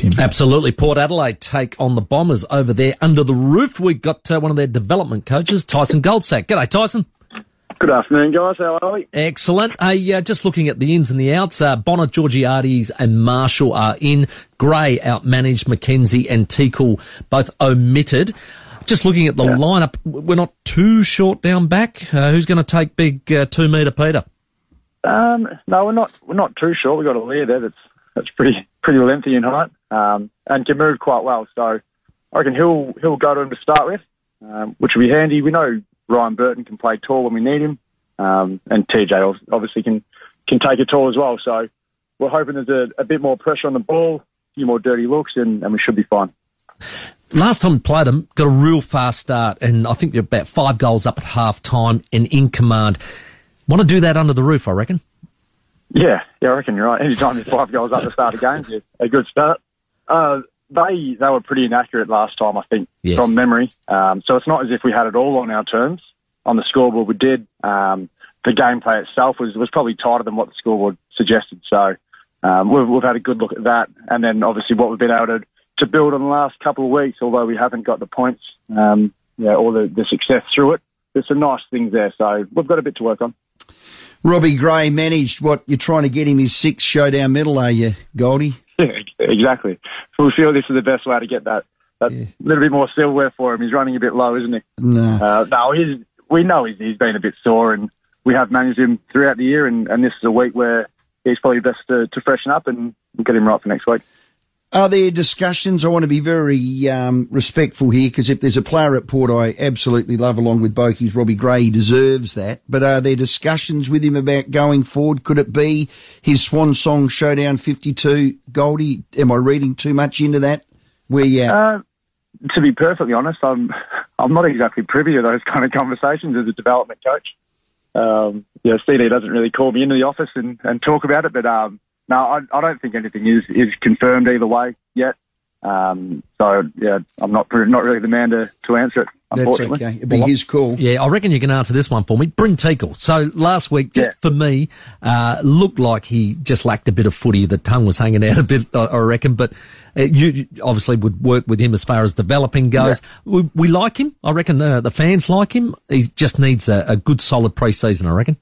Tim. Absolutely. Port Adelaide take on the Bombers over there under the roof. We've got uh, one of their development coaches, Tyson Goldsack. G'day, Tyson. Good afternoon, guys. How are we? Excellent. Hey, uh, just looking at the ins and the outs, uh, Bonner, Georgiades and Marshall are in. Gray outmanaged Mackenzie and Teakle both omitted. Just looking at the yeah. lineup, we're not too short down back. Uh, who's going to take big uh, two metre Peter? Um, no, we're not. We're not too short. We've got Aliir there that's that's pretty pretty lengthy in height um, and can move quite well. So I reckon he'll he'll go to him to start with, um, which will be handy. We know Ryan Burton can play tall when we need him, um, and TJ obviously can can take it tall as well. So we're hoping there's a, a bit more pressure on the ball, a few more dirty looks, and, and we should be fine. Last time we played him, got a real fast start, and I think they're about five goals up at half time and in command. Want to do that under the roof, I reckon. Yeah, yeah, I reckon you're right. Anytime there's five goals at the start of games, yeah, a good start. Uh, they they were pretty inaccurate last time, I think, yes. from memory. Um, so it's not as if we had it all on our terms on the scoreboard. We did. Um, the gameplay itself was was probably tighter than what the scoreboard suggested. So um, we've, we've had a good look at that, and then obviously what we've been able to to build on the last couple of weeks. Although we haven't got the points, um, yeah, or the, the success through it. There's some nice things there, so we've got a bit to work on. Robbie Gray managed what you're trying to get him his sixth showdown medal, are you, Goldie? Yeah, exactly. So we feel this is the best way to get that. A yeah. little bit more silverware for him. He's running a bit low, isn't he? No. Uh, no, he's, we know he's, he's been a bit sore, and we have managed him throughout the year, and, and this is a week where he's probably best to, to freshen up and get him right for next week. Are there discussions? I want to be very um, respectful here because if there's a player at Port I absolutely love along with Bokies, Robbie Gray, he deserves that. But are there discussions with him about going forward? Could it be his swan song showdown 52 Goldie? Am I reading too much into that? Where you uh, to be perfectly honest, I'm I'm not exactly privy to those kind of conversations as a development coach. Um, yeah, CD doesn't really call me into the office and, and talk about it, but um, no, I, I don't think anything is, is confirmed either way yet. Um, so yeah, I'm not not really the man to, to answer it. That's okay. It'd be his call. Yeah, I reckon you can answer this one for me. Brynn Teakle. So last week, just yeah. for me, uh, looked like he just lacked a bit of footy. The tongue was hanging out a bit, I reckon. But uh, you obviously would work with him as far as developing goes. Yeah. We, we, like him. I reckon the, the fans like him. He just needs a, a good, solid pre-season. I reckon.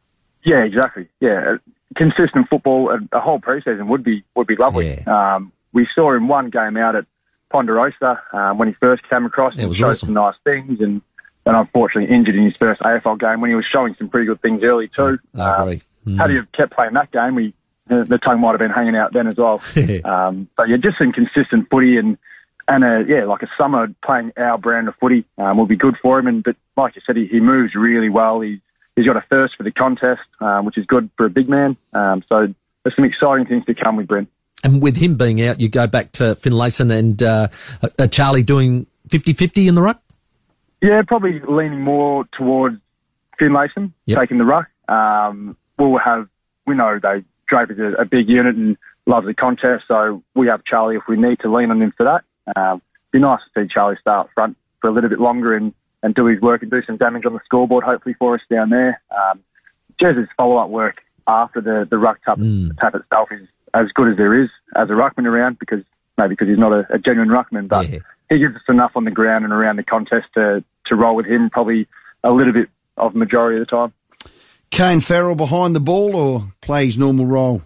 Yeah, exactly. Yeah, consistent football, a, a whole preseason would be would be lovely. Yeah. Um, we saw him one game out at Ponderosa um, when he first came across and showed awesome. some nice things, and then unfortunately injured in his first AFL game when he was showing some pretty good things early too. Um, mm. Had he kept playing that game, we the, the tongue might have been hanging out then as well. um, but yeah, just some consistent footy and and a, yeah, like a summer playing our brand of footy um, will be good for him. And but like you said, he, he moves really well. He's he's got a thirst for the contest, um, which is good for a big man. Um, so there's some exciting things to come with Brynn. And with him being out, you go back to Finlayson and uh, uh, Charlie doing 50-50 in the ruck? Yeah, probably leaning more towards Finlayson yep. taking the ruck. Um, we'll have, we know they Draper's a, a big unit and loves the contest, so we have Charlie if we need to lean on him for that. Um, be nice to see Charlie start front for a little bit longer and and do his work and do some damage on the scoreboard, hopefully for us down there. Um, Jez's follow-up work after the, the ruck tap, mm. tap itself is as good as there is as a ruckman around because maybe because he's not a, a genuine ruckman, but yeah. he gives us enough on the ground and around the contest to, to roll with him probably a little bit of majority of the time. Kane Farrell behind the ball or plays normal role?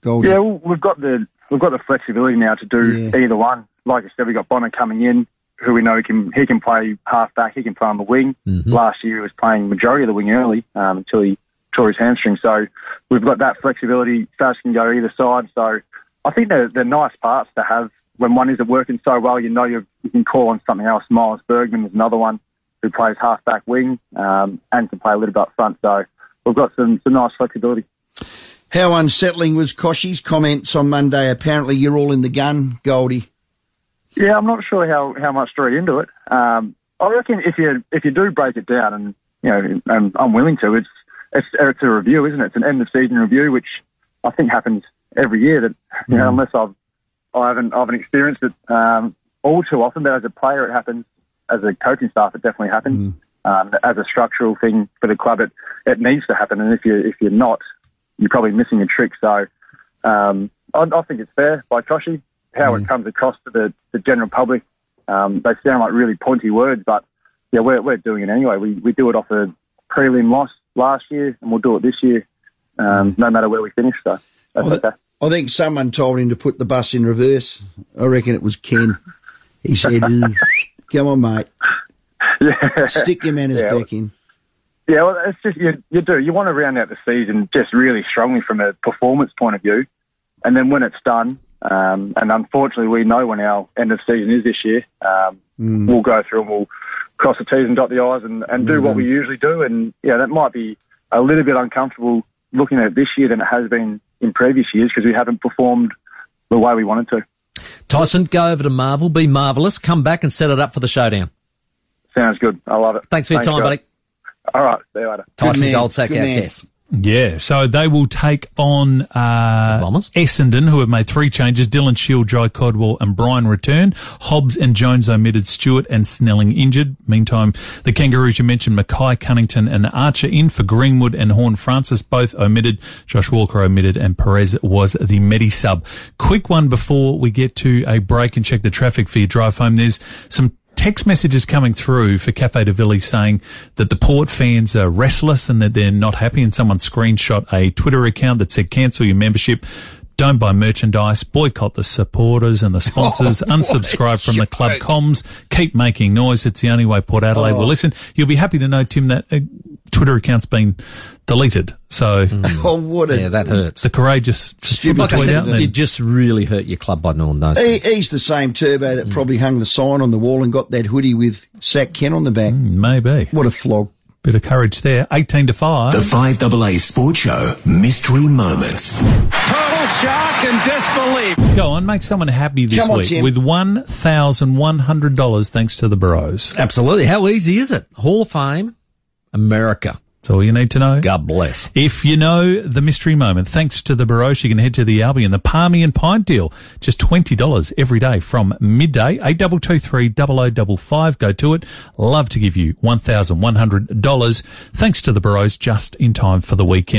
Goldie? Yeah, well, we've got the we've got the flexibility now to do yeah. either one. Like I said, we've got Bonner coming in who we know he can he can play half back, he can play on the wing. Mm-hmm. Last year he was playing majority of the wing early um, until he tore his hamstring. So we've got that flexibility. Fast can go either side. So I think they're, they're nice parts to have when one isn't working so well. You know you you can call on something else. Miles Bergman is another one who plays half back wing um, and can play a little bit up front. So we've got some some nice flexibility. How unsettling was Kochie's comments on Monday? Apparently, you're all in the gun, Goldie. Yeah, I'm not sure how, how much to read into it. Um, I reckon if you if you do break it down, and you know, and I'm willing to, it's it's it's a review, isn't it? It's an end of season review, which I think happens every year. That you know, mm. unless I've I haven't I haven't experienced it um, all too often, but as a player, it happens. As a coaching staff, it definitely happens. Mm. Um, as a structural thing for the club, it it needs to happen. And if you if you're not, you're probably missing a trick. So um, I, I think it's fair by Kochie. How mm. it comes across to the, the general public, um, they sound like really pointy words, but yeah, we're, we're doing it anyway. We, we do it off a prelim loss last year, and we'll do it this year, um, no matter where we finish. So that's I, okay. I think someone told him to put the bus in reverse. I reckon it was Ken. He said, "Come on, mate, yeah. stick your manners yeah. back in." Yeah, well, it's just you, you do. You want to round out the season just really strongly from a performance point of view, and then when it's done, um, and unfortunately we know when our end of season is this year, um, mm. we'll go through and we'll cross the T's and dot the I's and, and do mm what we usually do. And yeah, that might be a little bit uncomfortable looking at it this year than it has been in previous years because we haven't performed the way we wanted to. Tyson, go over to Marvel, be marvellous, come back and set it up for the showdown. Sounds good. I love it. Thanks for your Thanks, time, guys. buddy. All right. See you later. Tyson Goldsack, our guest. Yeah, so they will take on uh, Essendon, who have made three changes. Dylan Shiel, Jye Caldwell, and Brian return. Hobbs and Jones omitted. Stewart and Snelling injured. Meantime, the Kangaroos, you mentioned Mackay, Cunnington and Archer in for Greenwood and Horne-Francis both omitted. Josh Walker omitted and Perez was the Medi sub. Quick one before we get to a break and check the traffic for your drive home. There's some text messages coming through for Cafe de Ville saying that the Port fans are restless and that they're not happy. And someone screenshot a Twitter account that said cancel your membership. Don't buy merchandise, boycott the supporters and the sponsors, oh, unsubscribe from the club comms, keep making noise. It's the only way Port Adelaide oh. will listen. You'll be happy to know, Tim, that uh, Twitter account's been deleted. So, mm. oh, what a, yeah, that hurts. The courageous, stupid like tweet said, out. You just really hurt your club by knowing those. He, he's the same turbo that mm. probably hung the sign on the wall and got that hoodie with Sack Ken on the back. Mm, maybe. What a flog. Bit of courage there. 18 to 5. The 5AA Sports Show Mystery Moments. Total shock and disbelief. Go on, make someone happy this on, week Tim. with $1,100 thanks to the Bros. Absolutely. How easy is it? Hall of Fame, America. That's all you need to know. God bless. If you know the mystery moment, thanks to the Baroche, you can head to the Albion, the Palmy and Pint deal. Just $20 every day from midday, 8223 0055. Go to it. Love to give you $1,100. Thanks to the Baroche just in time for the weekend.